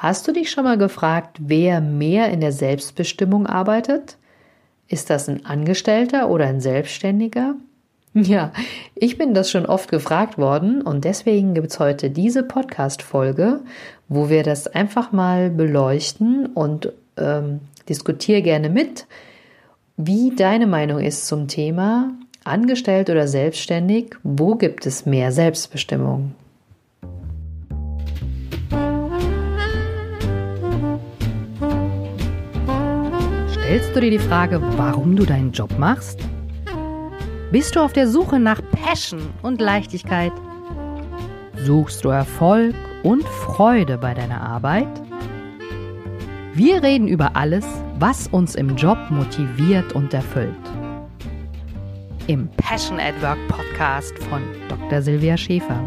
Hast du dich schon mal gefragt, wer mehr in der Selbstbestimmung arbeitet? Ist das ein Angestellter oder ein Selbstständiger? Ja, ich bin das schon oft gefragt worden und deswegen gibt es heute diese Podcast-Folge, wo wir das einfach mal beleuchten und ähm, diskutiere gerne mit, wie deine Meinung ist zum Thema angestellt oder selbstständig, wo gibt es mehr Selbstbestimmung? Stellst du dir die Frage, warum du deinen Job machst? Bist du auf der Suche nach Passion und Leichtigkeit? Suchst du Erfolg und Freude bei deiner Arbeit? Wir reden über alles, was uns im Job motiviert und erfüllt. Im Passion at Work Podcast von Dr. Silvia Schäfer.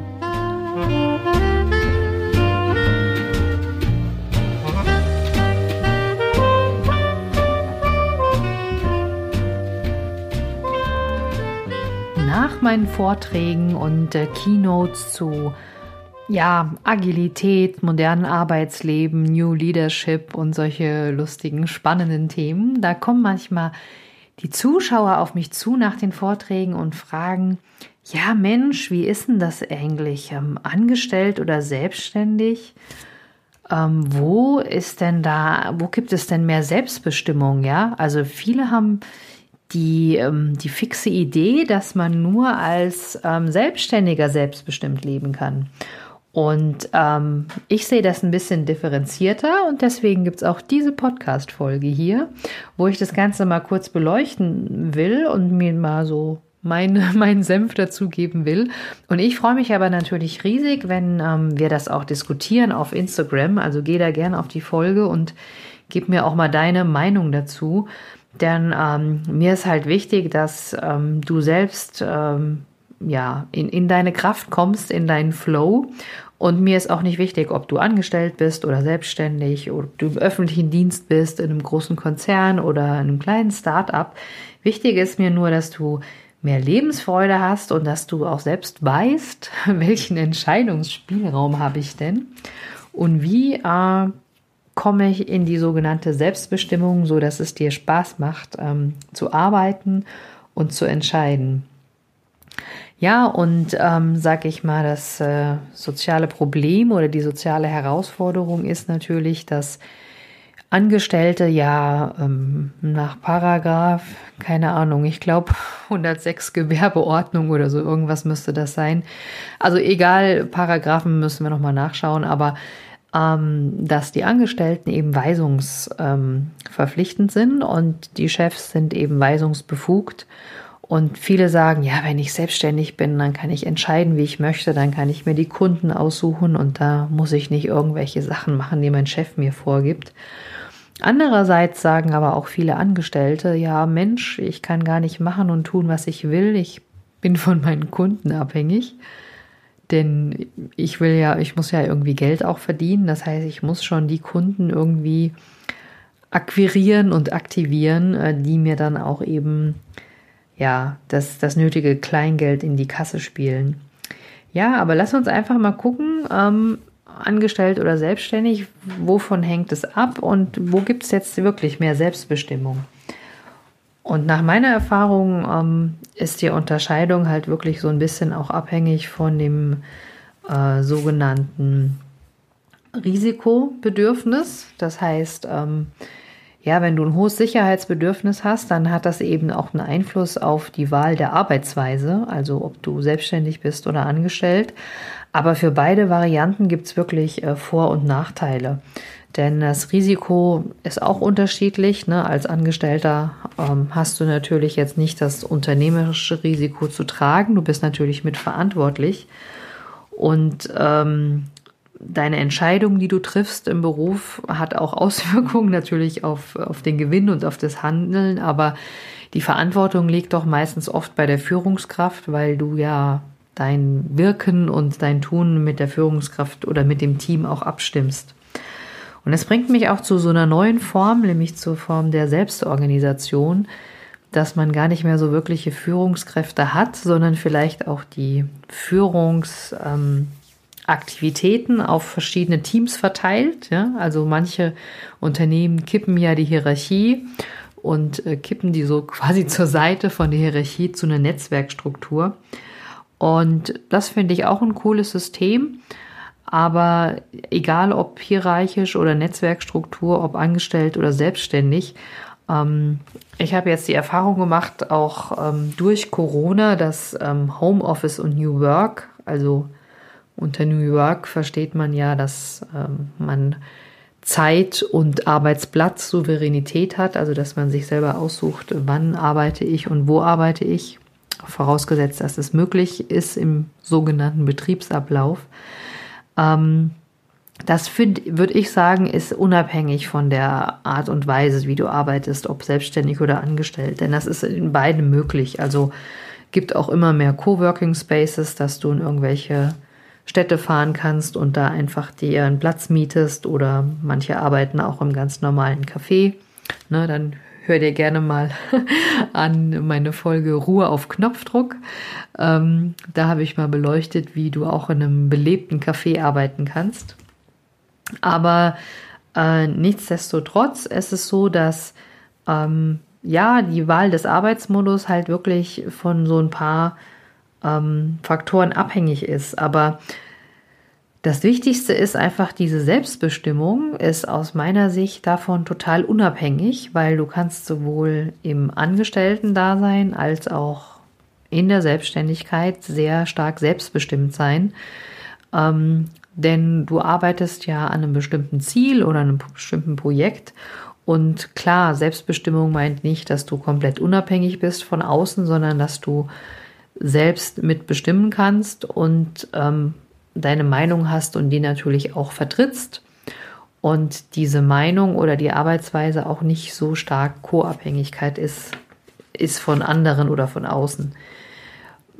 Nach meinen Vorträgen und äh, Keynotes zu ja, Agilität, modernen Arbeitsleben, New Leadership und solche lustigen, spannenden Themen, da kommen manchmal die Zuschauer auf mich zu nach den Vorträgen und fragen, ja Mensch, wie ist denn das eigentlich? Ähm, angestellt oder selbstständig? Ähm, wo ist denn da, wo gibt es denn mehr Selbstbestimmung? Ja, also viele haben die, ähm, die fixe Idee, dass man nur als ähm, Selbstständiger selbstbestimmt leben kann. Und ähm, ich sehe das ein bisschen differenzierter und deswegen gibt es auch diese Podcast-Folge hier, wo ich das Ganze mal kurz beleuchten will und mir mal so mein, meinen Senf dazugeben will. Und ich freue mich aber natürlich riesig, wenn ähm, wir das auch diskutieren auf Instagram. Also geh da gerne auf die Folge und gib mir auch mal deine Meinung dazu. Denn ähm, mir ist halt wichtig, dass ähm, du selbst ähm, ja, in, in deine Kraft kommst, in deinen Flow. Und mir ist auch nicht wichtig, ob du angestellt bist oder selbstständig oder du im öffentlichen Dienst bist, in einem großen Konzern oder in einem kleinen Start-up. Wichtig ist mir nur, dass du mehr Lebensfreude hast und dass du auch selbst weißt, welchen Entscheidungsspielraum habe ich denn und wie äh, komme ich in die sogenannte Selbstbestimmung, so dass es dir Spaß macht, ähm, zu arbeiten und zu entscheiden. Ja, und ähm, sag ich mal, das äh, soziale Problem oder die soziale Herausforderung ist natürlich, dass Angestellte ja ähm, nach Paragraph, keine Ahnung, ich glaube 106 Gewerbeordnung oder so, irgendwas müsste das sein. Also egal, Paragraphen müssen wir nochmal nachschauen, aber dass die Angestellten eben weisungsverpflichtend ähm, sind und die Chefs sind eben weisungsbefugt. Und viele sagen, ja, wenn ich selbstständig bin, dann kann ich entscheiden, wie ich möchte, dann kann ich mir die Kunden aussuchen und da muss ich nicht irgendwelche Sachen machen, die mein Chef mir vorgibt. Andererseits sagen aber auch viele Angestellte, ja, Mensch, ich kann gar nicht machen und tun, was ich will, ich bin von meinen Kunden abhängig. Denn ich will ja, ich muss ja irgendwie Geld auch verdienen. Das heißt, ich muss schon die Kunden irgendwie akquirieren und aktivieren, äh, die mir dann auch eben ja das, das nötige Kleingeld in die Kasse spielen. Ja, aber lass uns einfach mal gucken, ähm, angestellt oder selbstständig, wovon hängt es ab und wo gibt es jetzt wirklich mehr Selbstbestimmung? Und nach meiner Erfahrung ähm, ist die Unterscheidung halt wirklich so ein bisschen auch abhängig von dem äh, sogenannten Risikobedürfnis. Das heißt, ähm, ja, wenn du ein hohes Sicherheitsbedürfnis hast, dann hat das eben auch einen Einfluss auf die Wahl der Arbeitsweise, also ob du selbstständig bist oder angestellt. Aber für beide Varianten gibt es wirklich äh, Vor- und Nachteile. Denn das Risiko ist auch unterschiedlich. Ne? Als Angestellter ähm, hast du natürlich jetzt nicht das unternehmerische Risiko zu tragen. Du bist natürlich mitverantwortlich. Und ähm, deine Entscheidung, die du triffst im Beruf, hat auch Auswirkungen natürlich auf, auf den Gewinn und auf das Handeln. Aber die Verantwortung liegt doch meistens oft bei der Führungskraft, weil du ja dein Wirken und dein Tun mit der Führungskraft oder mit dem Team auch abstimmst. Und es bringt mich auch zu so einer neuen Form, nämlich zur Form der Selbstorganisation, dass man gar nicht mehr so wirkliche Führungskräfte hat, sondern vielleicht auch die Führungskraft Aktivitäten auf verschiedene Teams verteilt. Ja? Also manche Unternehmen kippen ja die Hierarchie und äh, kippen die so quasi zur Seite von der Hierarchie zu einer Netzwerkstruktur. Und das finde ich auch ein cooles System. Aber egal ob hierarchisch oder Netzwerkstruktur, ob angestellt oder selbstständig, ähm, ich habe jetzt die Erfahrung gemacht, auch ähm, durch Corona, dass ähm, Homeoffice und New Work, also unter New Work versteht man ja, dass ähm, man Zeit und Arbeitsplatz Souveränität hat, also dass man sich selber aussucht, wann arbeite ich und wo arbeite ich, vorausgesetzt, dass es möglich ist im sogenannten Betriebsablauf. Ähm, das würde ich sagen, ist unabhängig von der Art und Weise, wie du arbeitest, ob selbstständig oder angestellt. Denn das ist in beiden möglich. Also gibt auch immer mehr Coworking Spaces, dass du in irgendwelche Städte fahren kannst und da einfach dir einen Platz mietest oder manche arbeiten auch im ganz normalen Café. Ne, dann hör dir gerne mal an meine Folge Ruhe auf Knopfdruck. Ähm, da habe ich mal beleuchtet, wie du auch in einem belebten Café arbeiten kannst. Aber äh, nichtsdestotrotz ist es so, dass ähm, ja die Wahl des Arbeitsmodus halt wirklich von so ein paar ähm, Faktoren abhängig ist. Aber das Wichtigste ist einfach, diese Selbstbestimmung ist aus meiner Sicht davon total unabhängig, weil du kannst sowohl im Angestellten-Dasein als auch in der Selbstständigkeit sehr stark selbstbestimmt sein. Ähm, denn du arbeitest ja an einem bestimmten Ziel oder einem bestimmten Projekt. Und klar, Selbstbestimmung meint nicht, dass du komplett unabhängig bist von außen, sondern dass du selbst mitbestimmen kannst und ähm, deine Meinung hast und die natürlich auch vertrittst. Und diese Meinung oder die Arbeitsweise auch nicht so stark Co-Abhängigkeit ist, ist von anderen oder von außen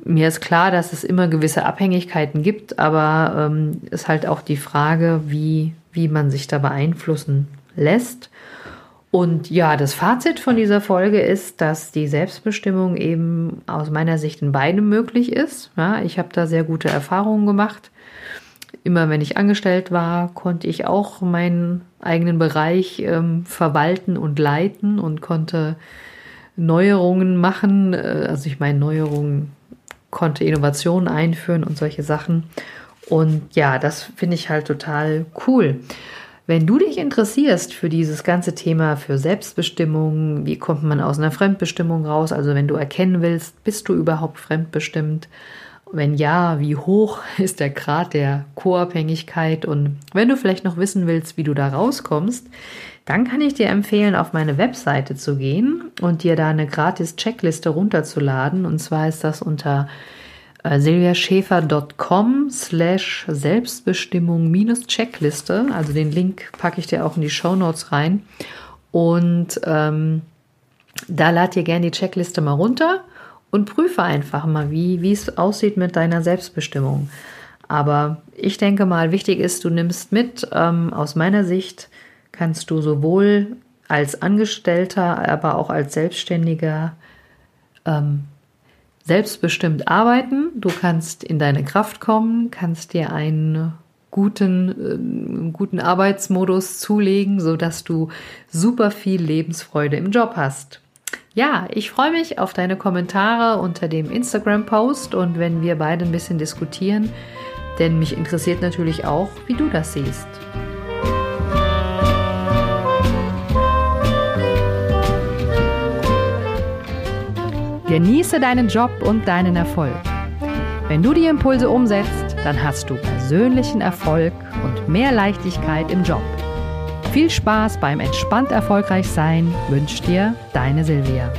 mir ist klar, dass es immer gewisse Abhängigkeiten gibt, aber ähm, ist halt auch die Frage, wie, wie man sich da beeinflussen lässt. Und ja, das Fazit von dieser Folge ist, dass die Selbstbestimmung eben aus meiner Sicht in beidem möglich ist. Ja, ich habe da sehr gute Erfahrungen gemacht. Immer wenn ich angestellt war, konnte ich auch meinen eigenen Bereich ähm, verwalten und leiten und konnte Neuerungen machen. Äh, also ich meine Neuerungen konnte Innovationen einführen und solche Sachen. Und ja, das finde ich halt total cool. Wenn du dich interessierst für dieses ganze Thema, für Selbstbestimmung, wie kommt man aus einer Fremdbestimmung raus? Also wenn du erkennen willst, bist du überhaupt fremdbestimmt? Wenn ja, wie hoch ist der Grad der Co-Abhängigkeit? Und wenn du vielleicht noch wissen willst, wie du da rauskommst, dann kann ich dir empfehlen, auf meine Webseite zu gehen und dir da eine gratis Checkliste runterzuladen. Und zwar ist das unter silviaschäfer.com slash Selbstbestimmung minus Checkliste. Also den Link packe ich dir auch in die Show Notes rein. Und ähm, da lad dir gerne die Checkliste mal runter und prüfe einfach mal, wie, wie es aussieht mit deiner Selbstbestimmung. Aber ich denke mal, wichtig ist, du nimmst mit ähm, aus meiner Sicht kannst du sowohl als Angestellter, aber auch als Selbstständiger ähm, selbstbestimmt arbeiten. Du kannst in deine Kraft kommen, kannst dir einen guten, äh, guten Arbeitsmodus zulegen, sodass du super viel Lebensfreude im Job hast. Ja, ich freue mich auf deine Kommentare unter dem Instagram-Post und wenn wir beide ein bisschen diskutieren, denn mich interessiert natürlich auch, wie du das siehst. Genieße deinen Job und deinen Erfolg. Wenn du die Impulse umsetzt, dann hast du persönlichen Erfolg und mehr Leichtigkeit im Job. Viel Spaß beim entspannt erfolgreich sein wünscht dir deine Silvia.